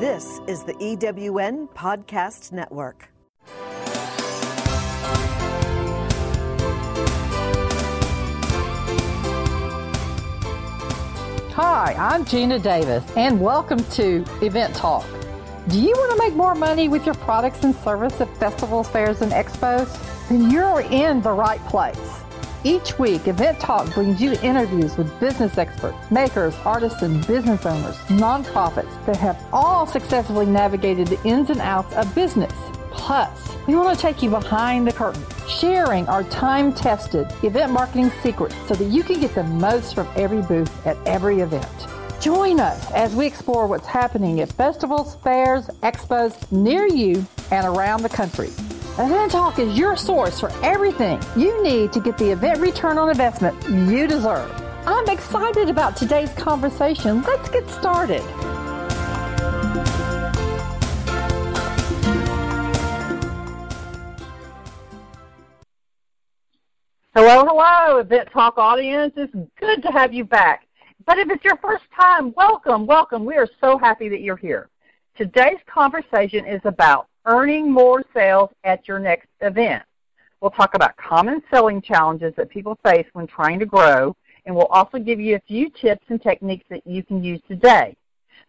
This is the EWN Podcast Network. Hi, I'm Gina Davis, and welcome to Event Talk. Do you want to make more money with your products and service at festivals, fairs, and expos? Then you're in the right place. Each week, Event Talk brings you interviews with business experts, makers, artists, and business owners, nonprofits that have all successfully navigated the ins and outs of business. Plus, we want to take you behind the curtain, sharing our time tested event marketing secrets so that you can get the most from every booth at every event. Join us as we explore what's happening at festivals, fairs, expos near you and around the country. Event Talk is your source for everything you need to get the event return on investment you deserve. I'm excited about today's conversation. Let's get started. Hello, hello, Event Talk audience. It's good to have you back. But if it's your first time, welcome, welcome. We are so happy that you're here. Today's conversation is about earning more sales at your next event. We'll talk about common selling challenges that people face when trying to grow, and we'll also give you a few tips and techniques that you can use today.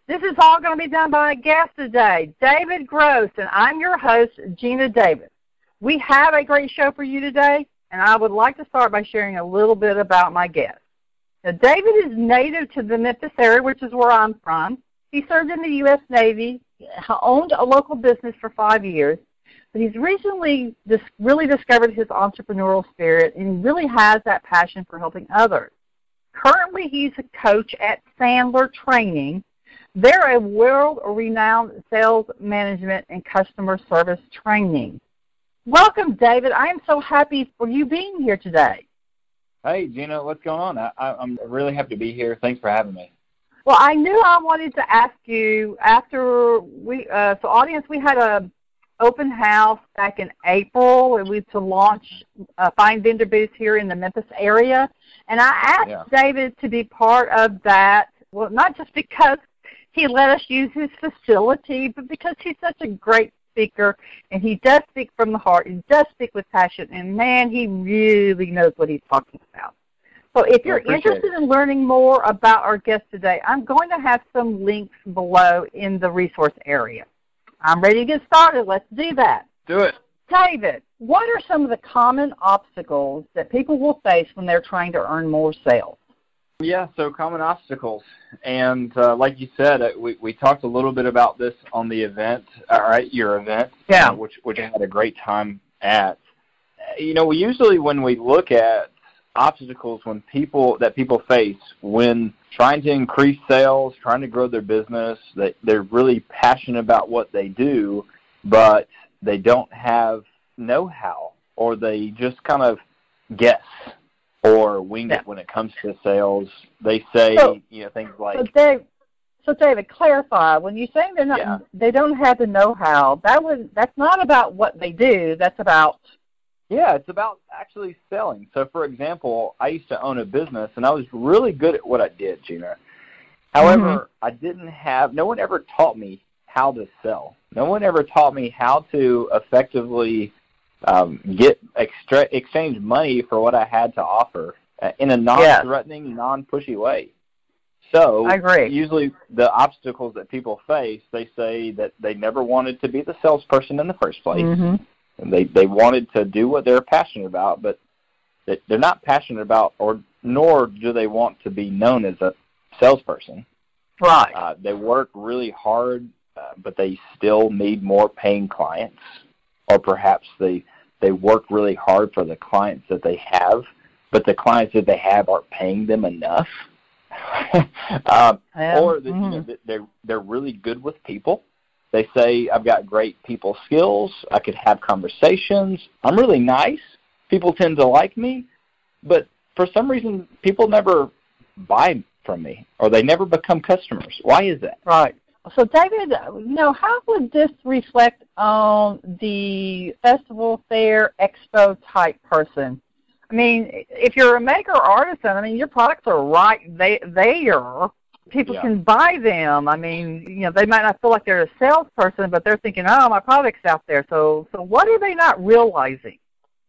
This is all going to be done by a guest today, David Gross, and I'm your host, Gina Davis. We have a great show for you today, and I would like to start by sharing a little bit about my guest. Now, David is native to the Memphis area, which is where I'm from. He served in the U.S. Navy, owned a local business for five years, but he's recently dis- really discovered his entrepreneurial spirit and he really has that passion for helping others. Currently, he's a coach at Sandler Training. They're a world-renowned sales management and customer service training. Welcome, David. I am so happy for you being here today. Hey, Gina, what's going on? I, I'm really happy to be here. Thanks for having me. Well, I knew I wanted to ask you after we, uh, so audience, we had a open house back in April, and we to launch uh, Find Vendor booths here in the Memphis area, and I asked yeah. David to be part of that. Well, not just because he let us use his facility, but because he's such a great speaker and he does speak from the heart. He does speak with passion, and man, he really knows what he's talking about. So if you're interested it. in learning more about our guest today, I'm going to have some links below in the resource area. I'm ready to get started. Let's do that. Do it. David, what are some of the common obstacles that people will face when they're trying to earn more sales? Yeah, so common obstacles. And uh, like you said, uh, we, we talked a little bit about this on the event, all right, your event, yeah. Uh, which, which I had a great time at. You know, we usually, when we look at obstacles when people that people face when trying to increase sales, trying to grow their business, that they're really passionate about what they do, but they don't have know-how or they just kind of guess or wing yeah. it when it comes to sales. They say, so, you know, things like so Dave, so David, clarify when you say they're not yeah. they don't have the know-how. That was that's not about what they do. That's about yeah, it's about actually selling. So, for example, I used to own a business, and I was really good at what I did, Gina. However, mm-hmm. I didn't have. No one ever taught me how to sell. No one ever taught me how to effectively um, get extra, exchange money for what I had to offer uh, in a non-threatening, non-pushy way. So, I agree. usually the obstacles that people face, they say that they never wanted to be the salesperson in the first place. Mm-hmm and they they wanted to do what they're passionate about, but they're not passionate about, or nor do they want to be known as a salesperson. Right. Uh, they work really hard, uh, but they still need more paying clients, or perhaps they they work really hard for the clients that they have, but the clients that they have aren't paying them enough. um, yeah. Or the, mm-hmm. you know, they're they're really good with people, they say I've got great people skills. I could have conversations. I'm really nice. People tend to like me, but for some reason, people never buy from me or they never become customers. Why is that? Right. So, David, you know, how would this reflect on the festival, fair, expo type person? I mean, if you're a maker or artisan, I mean, your products are right there people Yeah. can buy them. I mean, you know, they might not feel like they're a salesperson, but they're thinking, "Oh, my product's out there." So, so what are they not realizing?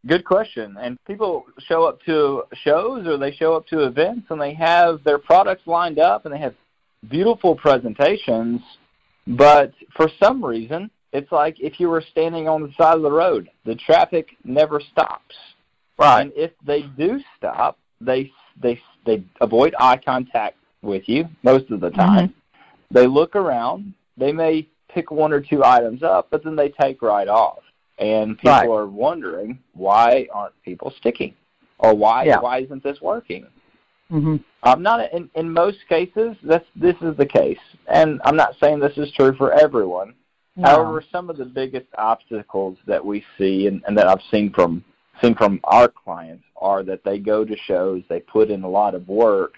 Good question. And people show up to shows or they show up to events and they have their products lined up and they have beautiful presentations, but for some reason, it's like if you were standing on the side of the road, the traffic never stops. Right. And if they do stop, they they they avoid eye contact with you most of the time. They look around. They may pick one or two items up, but then they take right off. And people Right. are wondering why aren't people sticking, or why Yeah. why isn't this working? Mm-hmm. Um, not in in most cases. That's this is the case, and I'm not saying this is true for everyone. However, some of the biggest obstacles that we see and, and that I've seen from seen from our clients are that they go to shows, they put in a lot of work,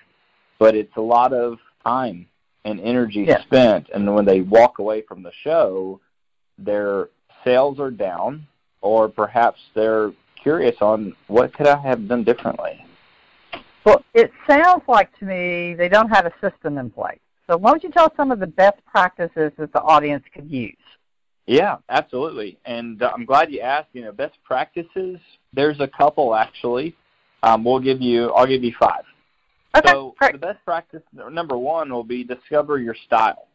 but it's a lot of time and energy Yeah. spent, and when they walk away from the show, their sales are down, or perhaps they're curious on what could I have done differently. Well, it sounds like to me they don't have a system in place. So why don't you tell us some of the best practices that the audience could use? Yeah, absolutely. And uh, I'm glad you asked. You know, best practices. There's a couple actually. Um, we'll give you. I'll give you five. Okay, so great. the best practice number one will be discover your style.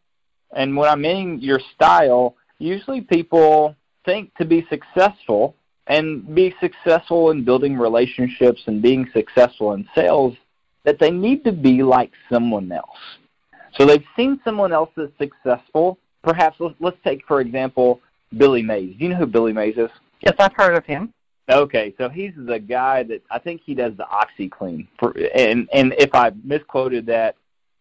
And when I mean your style, usually people think to be successful and be successful in building relationships and being successful in sales that they need to be like someone else. So they've seen someone else that's successful. Perhaps let's, let's take for example Billy Mays. Do you know who Billy Mays is? Yes, I've heard of him. Okay, so he's the guy that I think he does the OxiClean. For, and and if I misquoted that,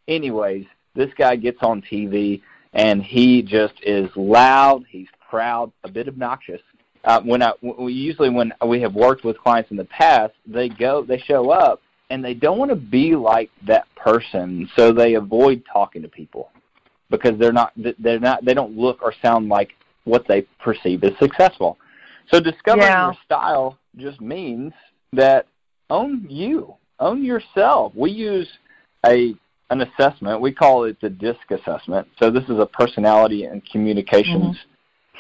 anyways, this guy gets on TV and he just is loud. He's proud, a bit obnoxious. Uh, when I we usually when we have worked with clients in the past, they go they show up and they don't want to be like that person, so they avoid talking to people because they're not they're not they don't look or sound like what they perceive as successful. So discovering Yeah. your style just means that own you, own yourself. We use a an assessment. We call it the DISC assessment. So this is a personality and communications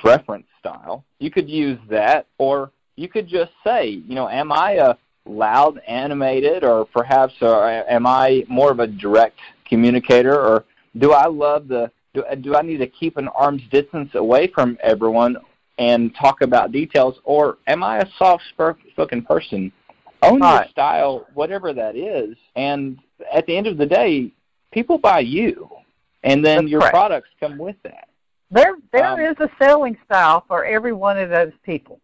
preference style. You could use that, or you could just say, you know, am I a loud, animated, or perhaps uh, am I more of a direct communicator, or do I love the do, do I need to keep an arm's distance away from everyone and talk about details, or am I a soft-spoken person? Own your style, whatever that is, and at the end of the day, people buy you, and then That's your correct. products come with that. There, there Um, is a selling style for every one of those people.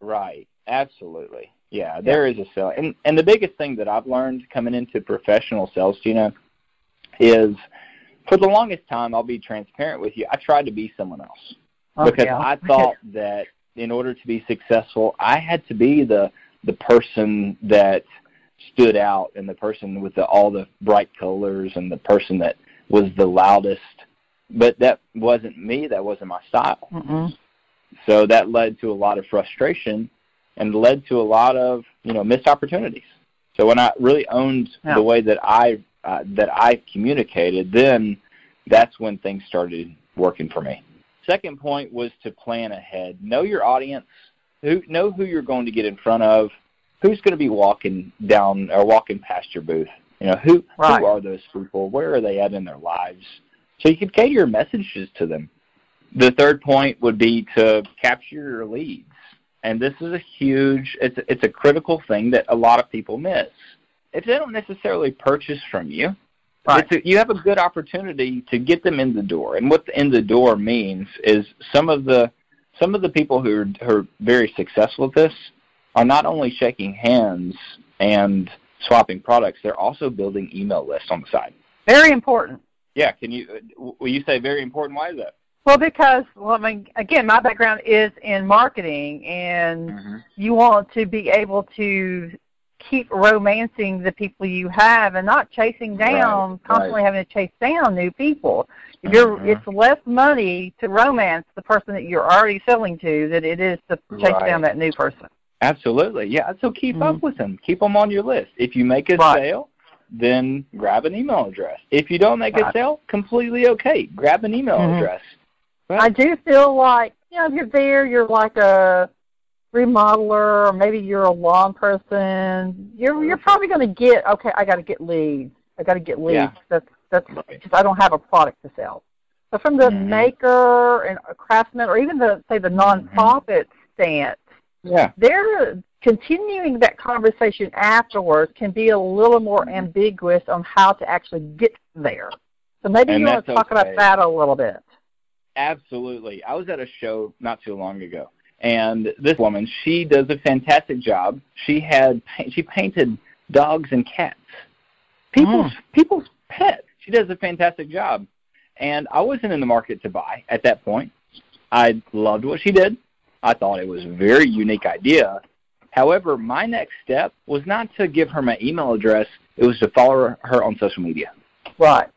Right. Absolutely. Yeah, there is a sell. And and the biggest thing that I've learned coming into professional sales, Gina, is for the longest time, I'll be transparent with you, I tried to be someone else. Oh, because yeah. I thought that in order to be successful, I had to be the the person that stood out and the person with the, all the bright colors and the person that was the loudest. But that wasn't me. That wasn't my style. Mm-mm. So that led to a lot of frustration and led to a lot of you know missed opportunities. So when I really owned Yeah. the way that I uh, that I communicated, then that's when things started working for me. Second point was to plan ahead. Know your audience. Who know who you're going to get in front of. Who's going to be walking down or walking past your booth? You know who Right. who are those people? Where are they at in their lives? So you can cater your messages to them. The third point would be to capture your leads. And this is a huge, it's, it's a critical thing that a lot of people miss. If they don't necessarily purchase from you, Right. it's a, you have a good opportunity to get them in the door. And what the in the door means is some of the some of the people who are, who are very successful at this are not only shaking hands and swapping products, they're also building email lists on the side. Very important. Yeah, can you will you say very important? Why is that? Well, because well, I mean, again, my background is in marketing, and Mm-hmm. you want to be able to keep romancing the people you have, and not chasing down, Right, constantly having to chase down new people. You're, Mhm. It's less money to romance the person that you're already selling to than it is to chase Right. down that new person. Absolutely, yeah. So keep Mhm. up with them. Keep them on your list. If you make a Right. sale, then grab an email address. If you don't make a sale, completely okay. Grab an email mm-hmm. address. I do feel like you know if you're there, you're like a remodeler, or maybe you're a lawn person. You're you're probably going to get okay. I got to get leads. I got to get leads. Yeah. That's that's because right. I don't have a product to sell. But from the mm-hmm. maker and a craftsman, or even the say the mm-hmm. nonprofit mm-hmm. stance, yeah, they're continuing that conversation afterwards can be a little more ambiguous on how to actually get there. So maybe and you want to talk okay. about that a little bit. Absolutely. I was at a show not too long ago, and this woman, she does a fantastic job. She had she painted dogs and cats, people's mm. people's pets. She does a fantastic job, and I wasn't in the market to buy at that point. I loved what she did. I thought it was a very unique idea, However, my next step was not to give her my email address, it was to follow her on social media. Right.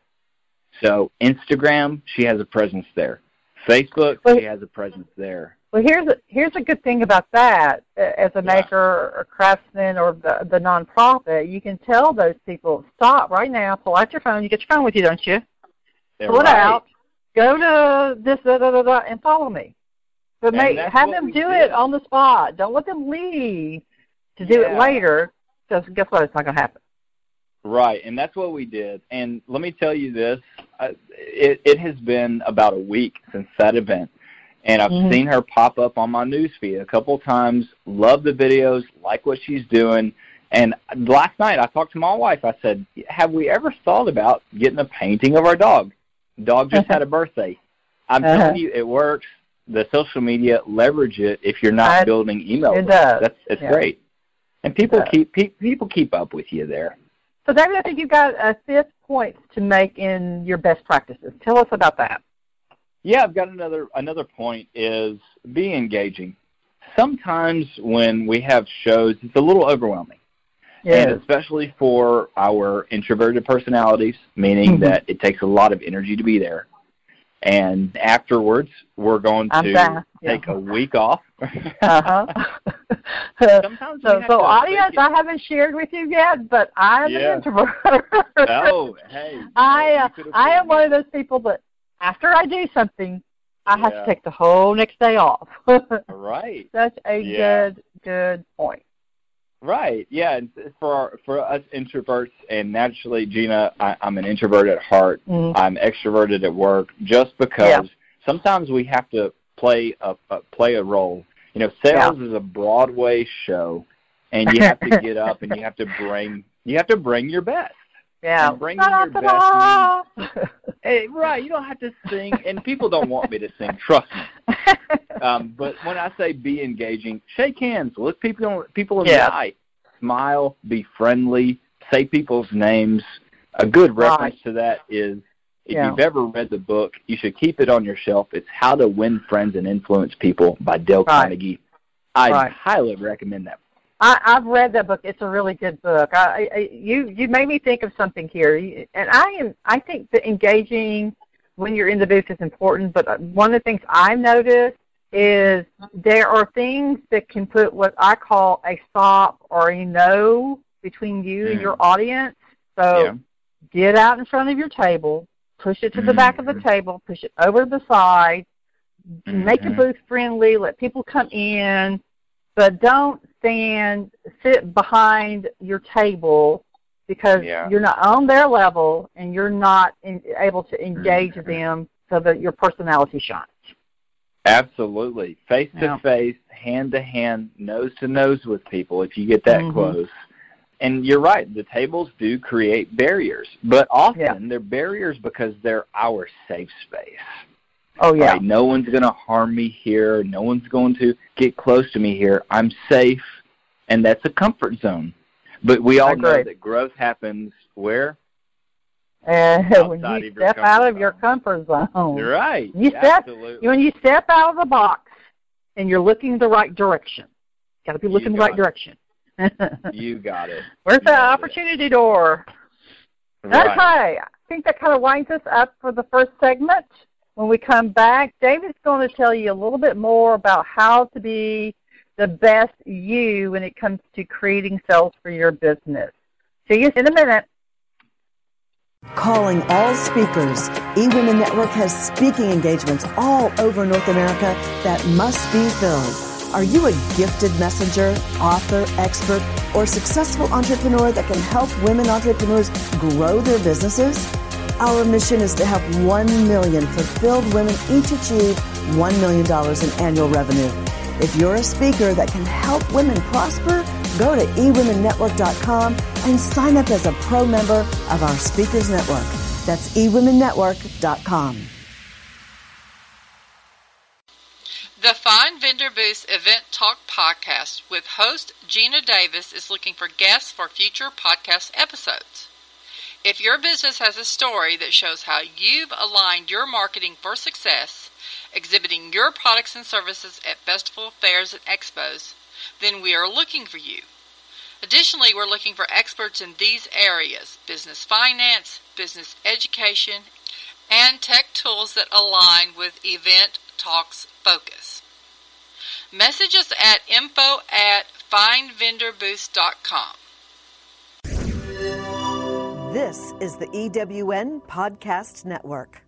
So Instagram, she has a presence there. Facebook, she has a presence there. Well, here's a, here's a good thing about that. As a maker or craftsman or the the nonprofit, you can tell those people, stop right now, pull out your phone. You get your phone with you, don't you? They're pull right. it out. Go to this da, da, da, da, and follow me. But make, have them do did. it on the spot. Don't let them leave to do yeah. it later. Because guess what? It's not going to happen. Right, and that's what we did. And let me tell you this: it, it has been about a week since that event, and I've mm-hmm. seen her pop up on my newsfeed a couple of times. Love the videos, like what she's doing. And last night I talked to my wife. I said, "Have we ever thought about getting a painting of our dog? Dog just had a birthday. I'm uh-huh. telling you, it works the social media leverage it if you're not I, building email. It does. That's it's yeah. great, and people keep pe- people keep up with you there. So, David, I think you've got a fifth point to make in your best practices. Tell us about that. Yeah, I've got another another point is be engaging. Sometimes when we have shows, it's a little overwhelming. Yes. And especially for our introverted personalities, meaning mm-hmm. that it takes a lot of energy to be there and afterwards we're going to yeah. take a week off. uh-huh. Sometimes so, so audience, I haven't shared with you yet, but I'm yeah. an introvert. oh, hey. I uh, I am one of those people that after I do something, I yeah. have to take the whole next day off. right. Such a yeah. good good point. Right. Yeah. And for our, for us introverts, and naturally, Gina, I, I'm an introvert at heart. Mm-hmm. I'm extroverted at work, just because yeah. sometimes we have to play a, a play a role. You know, sales is a Broadway show, and you have to get up and you have to bring you have to bring your best. Yeah. And bringing your best. Hey, right. You don't have to sing, and people don't want me to sing. Trust me. Um, but when I say be engaging, shake hands, look people people in yeah. the eye, smile, be friendly, say people's names. A good reference right. to that is if yeah. you've ever read the book, you should keep it on your shelf. It's How to Win Friends and Influence People by Dale right. Carnegie. I right. highly recommend that. I, I've read that book. It's a really good book. I, I, you you made me think of something here, and I am. I think that engaging when you're in the booth is important. But one of the things I've noticed is there are things that can put what I call a stop or a no between you mm. and your audience. So yeah. get out in front of your table, push it to the mm. back of the table, push it over to the side, mm-hmm. make the booth friendly, let people come in, but don't stand sit behind your table because yeah. you're not on their level and you're not in, able to engage mm-hmm. them so that your personality shines. Absolutely. Face to face, hand to hand, nose to nose with people if you get that Mhm. close. And you're right, the tables do create barriers, but often Yeah. they're barriers because they're our safe space. Oh yeah. Right? No one's going to harm me here. No one's going to get close to me here. I'm safe, and that's a comfort zone. But we all know that growth happens where? Eh, and when you step out of your comfort zone, You're right. You step- Absolutely. when you step out of the box and you're looking the right direction, got to be looking the right it. direction. you got it. Where's You the got it. opportunity door? Right. Okay, I think that kind of winds us up for the first segment. When we come back, David's going to tell you a little bit more about how to be the best you when it comes to creating sales for your business. See you in a minute. Calling all speakers, eWomen Network has speaking engagements all over North America that must be filled. Are you a gifted messenger, author, expert, or successful entrepreneur that can help women entrepreneurs grow their businesses? Our mission is to help 1 million fulfilled women each achieve $1 million in annual revenue. If you're a speaker that can help women prosper, go to eWomenNetwork.com and sign up as a pro member of our Speakers Network. That's eWomenNetwork.com. The Find Vendor Booth Event Talk podcast with host Gina Davis is looking for guests for future podcast episodes. If your business has a story that shows how you've aligned your marketing for success, exhibiting your products and services at festival fairs and expos, then we are looking for you. Additionally, we're looking for experts in these areas business finance, business education, and tech tools that align with Event Talk's focus. Message us at info at findvendorbooths.com. This is the EWN Podcast Network.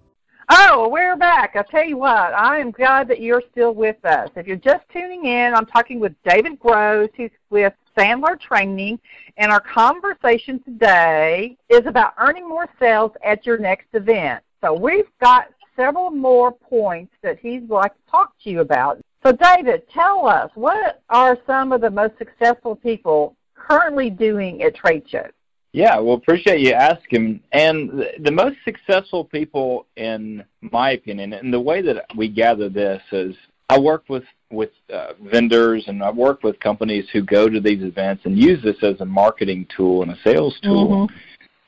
Oh, we're back. I'll tell you what, I am glad that you're still with us. If you're just tuning in, I'm talking with David Gross. He's with Sandler Training, and our conversation today is about earning more sales at your next event. So we've got several more points that he'd like to talk to you about. So, David, tell us what are some of the most successful people currently doing at trade shows? Yeah, well, appreciate you asking. And the most successful people, in my opinion, and the way that we gather this is I work with with uh, vendors and I work with companies who go to these events and use this as a marketing tool and a sales tool. Mm-hmm.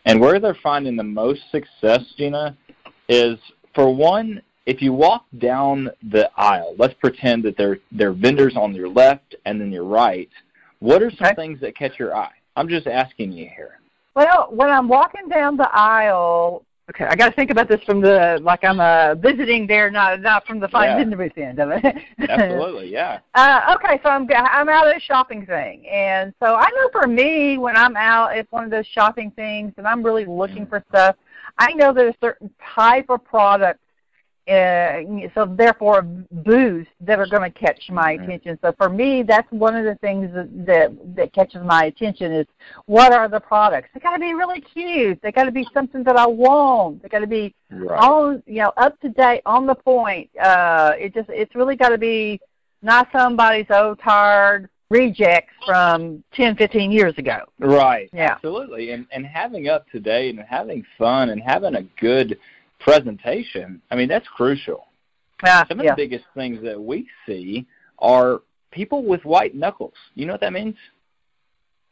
And where they're finding the most success, Gina, is for one, if you walk down the aisle, let's pretend that there there are vendors on your left and then your right. What are some okay. things that catch your eye? I'm just asking you here. Well, when I'm walking down the aisle, okay, I got to think about this from the like I'm uh, visiting there, not not from the fine yeah. end of it. Absolutely, yeah. Uh, okay, so I'm I'm out at a shopping thing, and so I know for me when I'm out at one of those shopping things and I'm really looking mm. for stuff, I know there's a certain type of product uh, so therefore booths that are going to catch my mm-hmm. attention. So for me, that's one of the things that, that that catches my attention is what are the products? They got to be really cute. They got to be something that I want. They got to be right. all you know up to date, on the point. Uh, it just it's really got to be not somebody's old tired rejects from 10, 15 years ago. Right. Yeah. Absolutely. And and having up to date and having fun and having a good presentation, I mean, that's crucial. Some of yeah. the biggest things that we see are people with white knuckles. You know what that means?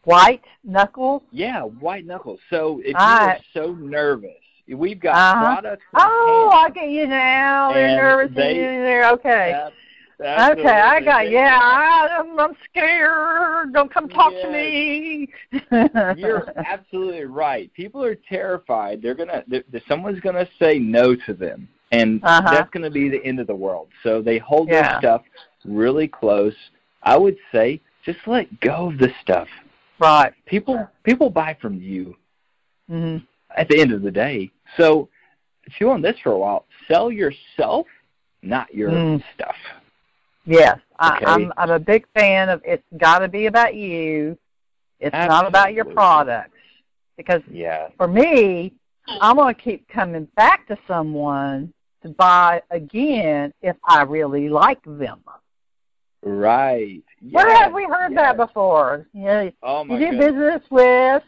White knuckles? Yeah, white knuckles. So if right. you're so nervous, we've got uh-huh. products. Oh, I get you now. They're nervous they, in there. Okay. Okay, I got. Yeah, I, I'm, I'm scared. Don't come talk yes. to me. You're absolutely right. People are terrified. They're gonna. They're, someone's gonna say no to them, and uh-huh. that's gonna be the end of the world. So they hold yeah. their stuff really close. I would say just let go of the stuff. Right. People people buy from you. Mm-hmm. At the end of the day, so chew on this for a while. Sell yourself, not your mm. stuff. Yes, okay. I, I'm I'm a big fan of it's got to be about you. It's Absolutely. not about your products because yeah. for me, I'm going to keep coming back to someone to buy again if I really like them. Right. Where have we heard yes. that before? Yeah. Oh my you do goodness. business with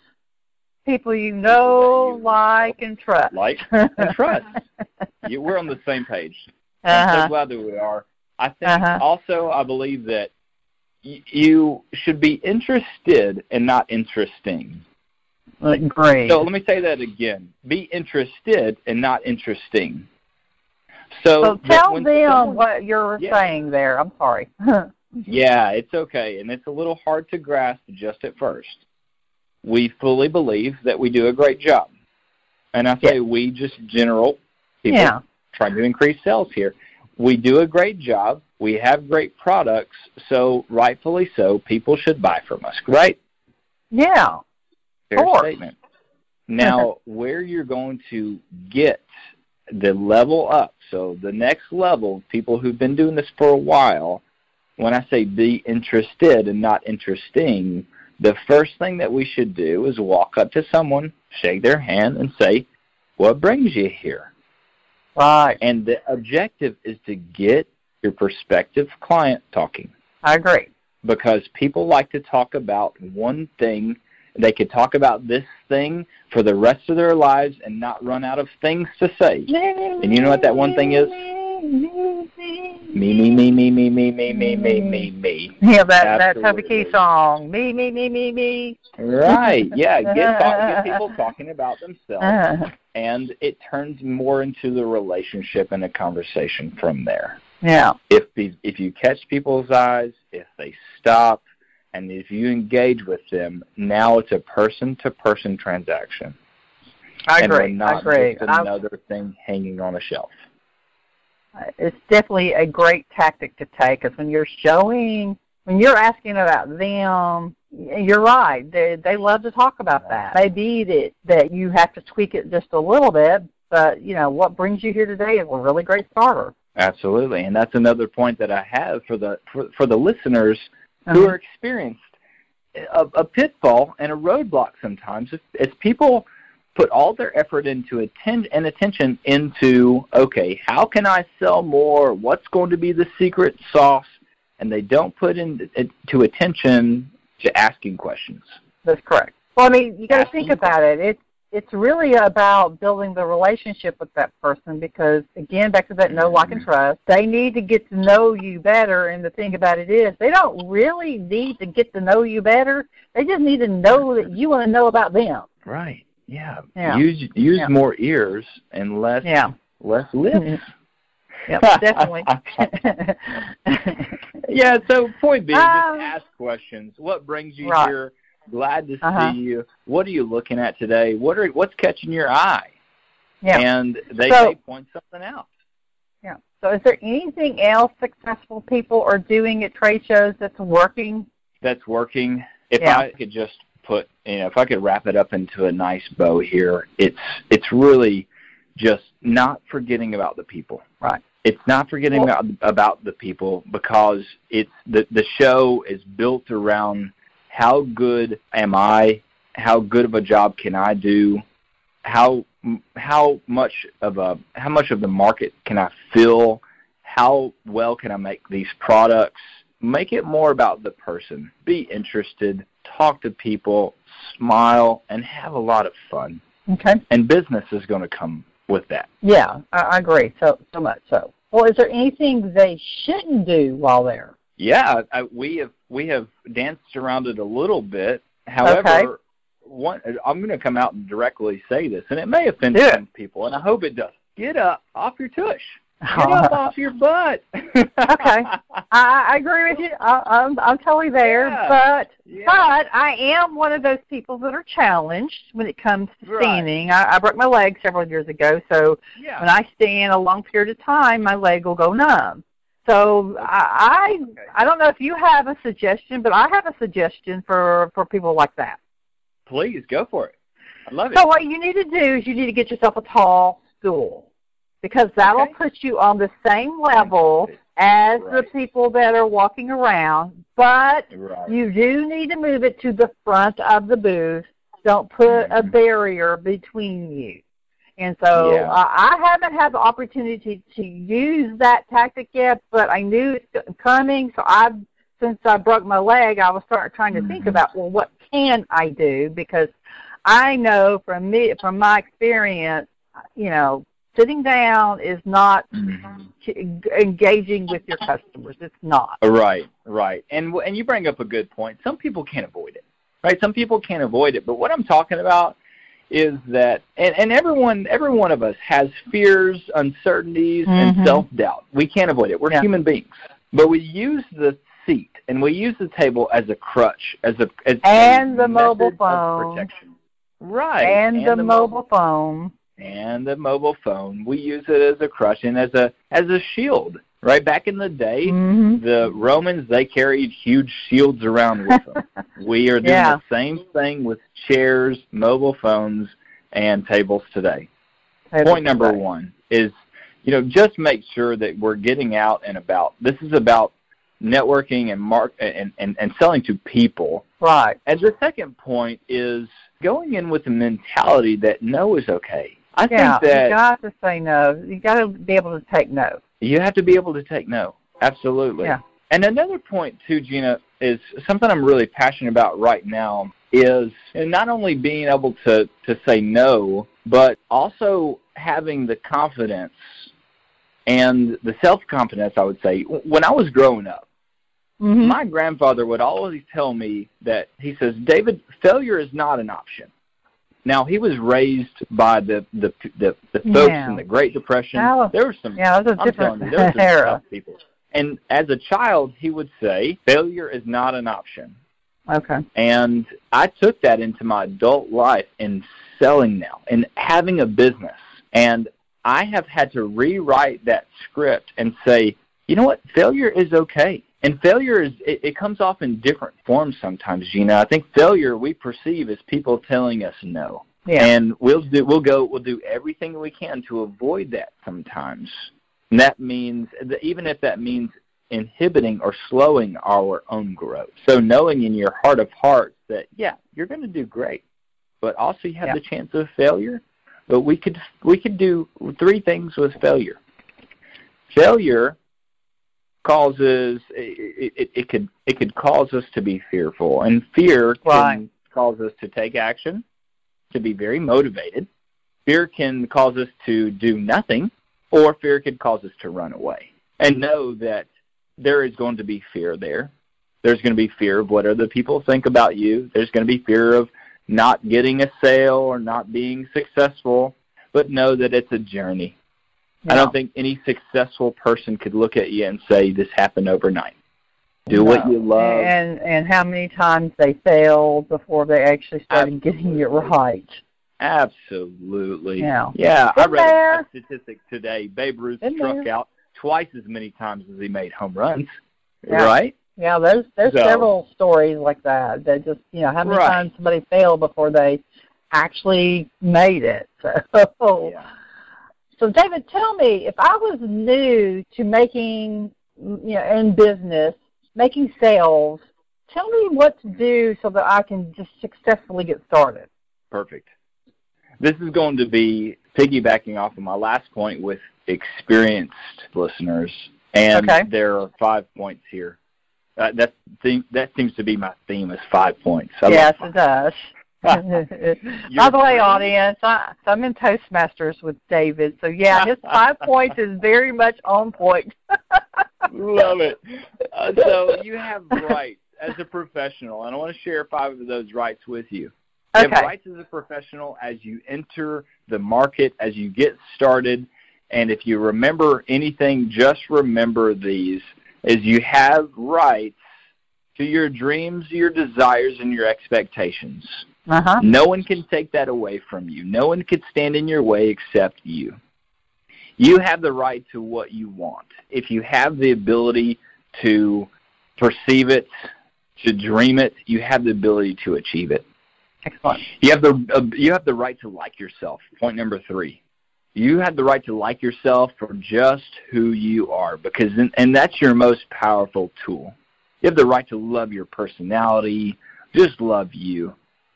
people you know, you like, and trust. Like and trust. you, we're on the same page. Uh-huh. I'm so glad that we are. I think uh-huh. also I believe that y- you should be interested and not interesting. Great. So let me say that again. Be interested and not interesting. So, so tell them someone, what you're yeah. saying there. I'm sorry. yeah, it's okay, and it's a little hard to grasp just at first. We fully believe that we do a great job, and I say yeah. we just general people yeah. trying to increase sales here. We do a great job. We have great products, so rightfully so, people should buy from us, right? Yeah. Fair statement. Now, where you're going to get the level up, so the next level, people who've been doing this for a while, when I say be interested and not interesting, the first thing that we should do is walk up to someone, shake their hand, and say, What brings you here? Right. And the objective is to get your prospective client talking. I agree. Because people like to talk about one thing. They could talk about this thing for the rest of their lives and not run out of things to say. And you know what that one thing is? Me, me, me, me, me, me, me, me, me, me, me. Yeah, that that Toby Absolutely. Keith song. Me, me, me, me, me. Right. Yeah. Get, talk, get people talking about themselves, Uh, and it turns more into the relationship and a conversation from there. yeah. If if you catch people's eyes, if they stop, and if you engage with them, now it's a person-to-person transaction, I and agree. we're not I agree. just another thing hanging on a shelf. It's definitely a great tactic to take because when you're showing, when you're asking about them, you're right. They they love to talk about that. Maybe that that you have to tweak it just a little bit, but you know what brings you here today is a really great starter. Absolutely, and that's another point that I have for the for, for the listeners who uh-huh. are experienced a, a pitfall and a roadblock sometimes. If, if people put all their effort into attend and attention into okay, how can I sell more? What's going to be the secret sauce? And they don't put into attention to asking questions. That's correct. Well, I mean, you got to think about it. It's it's really about building the relationship with that person because, again, back to that know, like, and mm-hmm. trust. They need to get to know you better, and the thing about it is, they don't really need to get to know you better. They just need to know that you want to know about them. Right. Yeah. Yeah. Use use Yeah. more ears and less Yeah. less lips. Yep, definitely. yeah, so point being, Um, just ask questions. What brings you Right. here? Glad to Uh-huh. see you. What are you looking at today? What are what's catching your eye? yeah. And they So- may point something out. Yeah. So, is there anything else successful people are doing at trade shows that's working? That's working. If Yeah. I could just put you know, if I could wrap it up into a nice bow here, it's it's really just not forgetting about the people. Right. It's not forgetting Well- about about the people because it's the the show is built around how good am I? How good of a job can I do? How how much of a how much of the market can I fill? How well can I make these products? Make it more about the person. Be interested, talk to people, smile, and have a lot of fun. Okay. And business is going to come with that. Yeah, I, I agree. So so much so. Well, is there anything they shouldn't do while there? Yeah, I, we have we have danced around it a little bit. However, Okay. one I'm going to come out and directly say this, and it may offend some people, and I hope it does. Get up off your tush. Get up off your butt. Okay. I, I agree with you. I, I'm I'm totally there. Yeah. But Yeah. but I am one of those people that are challenged when it comes to Right. standing. I, I broke my leg several years ago, so yeah. when I stand a long period of time, my leg will go numb. So I, I I don't know if you have a suggestion, but I have a suggestion for for people like that. Please go for it. I love it. So what you need to do is you need to get yourself a tall stool because that'll Okay. put you on the same level as the people that are walking around. But Right. you do need to move it to the front of the booth. Don't put a Mhm. barrier between you. And so Yeah. uh, I haven't had the opportunity to use that tactic yet, but I knew it's coming. So I, since I broke my leg, I was starting trying to think Mhm. about well, what can I do? Because I know from me, from my experience, you know, sitting down is not Mhm. engaging with your customers. It's not. Right, right. And and you bring up a good point. Some people can't avoid it. Right? Some people can't avoid it. But what I'm talking about is that and, and everyone every one of us has fears, uncertainties, Mhm. and self doubt. We can't avoid it. We're Yeah. human beings. But we use the seat and we use the table as a crutch, as a as And a the mobile phone. protection. Right. and, the, mobile phone. And the mobile phone. We use it as a crutch and as a as a shield. Right back in the day, Mhm. the Romans they carried huge shields around with them. we are doing Yeah. the same thing with chairs, mobile phones, and tables today. Tables Point number today. one is, you know, just make sure that we're getting out and about. This is about networking and mark and, and, and selling to people. Right. And the second point is going in with the mentality that no is okay. I yeah, think that you got to say no. You got to be able to take no. you have to be able to take no. Absolutely. Yeah. And another point too, Gina, is something I'm really passionate about right now is not only being able to, to say no, but also having the confidence and the self confidence I would say. When I was growing up, Mm-hmm. my grandfather would always tell me that he says, David, failure is not an option. Now he was raised by the the the, the folks Yeah. in the Great Depression. Was- there were some yeah, was a I'm different telling you, there were some era. tough people. And as a child, he would say, failure is not an option. Okay. And I took that into my adult life in selling now and having a business. And I have had to rewrite that script and say, you know what, failure is okay. And failure is it, it comes off in different forms sometimes, Gina. I think failure we perceive as people telling us no. Yeah. And we'll do we'll go we'll do everything we can to avoid that sometimes. And that means that even if that means inhibiting or slowing our own growth. So knowing in your heart of hearts that yeah, you're going to do great, but also you have Yeah. the chance of failure. But we could we could do three things with failure. Failure causes it, it, it could it could cause us to be fearful, and fear can Right. cause us to take action, to be very motivated. Fear can cause us to do nothing, or fear could cause us to run away. And know that there is going to be fear there. There's going to be fear of what other people think about you. There's going to be fear of not getting a sale or not being successful. But know that it's a journey. I don't think any successful person could look at you and say this happened overnight. Do what you love. And and how many times they failed before they actually started getting it right. Absolutely. Yeah. Yeah. I read there. a statistic today. Babe Ruth Been struck there. out twice as many times as he made home runs. Yeah. Right? Yeah, there's there's So- several stories like that. That just you know how many Right. times somebody failed before they actually made it. So Yeah. So David, tell me if I was new to making you know in business, making sales, tell me what to do so that I can just successfully get started. Perfect. This is going to be piggybacking off of my last point with experienced listeners, and Okay. there are five points here. Uh, that theme, that seems to be my theme is five points. I yes, five. it does. By the way, audience, I, I'm in Toastmasters with David, so yeah, his five points is very much on point. Love it. Uh, so you have rights as a professional, and I want to share five of those rights with you. You have Okay. rights as a professional as you enter the market, as you get started, and if you remember anything, just remember these: is you have rights to your dreams, your desires, and your expectations. Uh huh. No one can take that away from you. No one can stand in your way except you. You have the right to what you want. If you have the ability to perceive it, to dream it, you have the ability to achieve it. Excellent. You have the uh, you have the right to like yourself. Point number 3. You have the right to like yourself for just who you are because and that's your most powerful tool. You have the right to love your personality, just love you.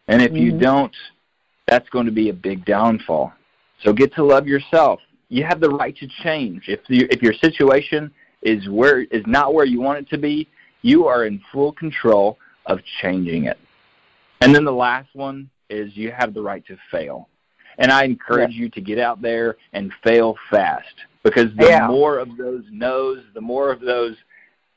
And if you Mhm. don't, that's going to be a big downfall. So get to love yourself. You have the right to change. If you, if your situation is where is not where you want it to be, you are in full control of changing it. And then the last one is you have the right to fail. And I encourage you to get out there and fail fast because the Yeah. more of those no's, the more of those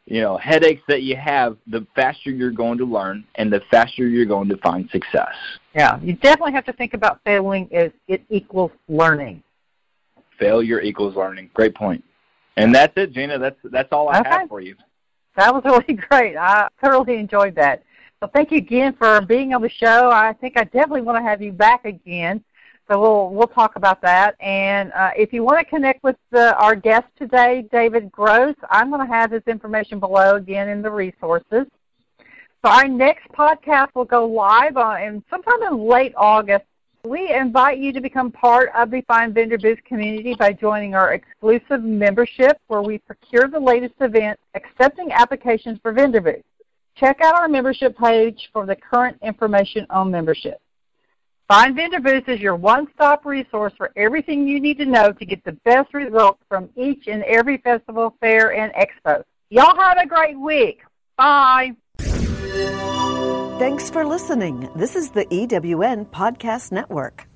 you know headaches that you have, the faster you're going to learn and the faster you're going to find success. Yeah, you definitely have to think about failing as it equals learning. Failure equals learning. Great point. And that's it, Gina. That's that's all I Okay. have for you. That was really great. I thoroughly enjoyed that. So thank you again for being on the show. I think I definitely want to have you back again. So we'll we'll talk about that. And uh, if you want to connect with the, our guest today, David Gross, I'm going to have his information below again in the resources. So our next podcast will go live on, in sometime in late August, We invite you to become part of the Find Vendor Booth community by joining our exclusive membership where we procure the latest events accepting applications for vendor booths. Check out our membership page for the current information on membership. Find Vendor is your one-stop resource for everything you need to know to get the best results from each and every festival, fair, and expo. Y'all have a great week. Bye. Thanks for listening. This is the EWN Podcast Network.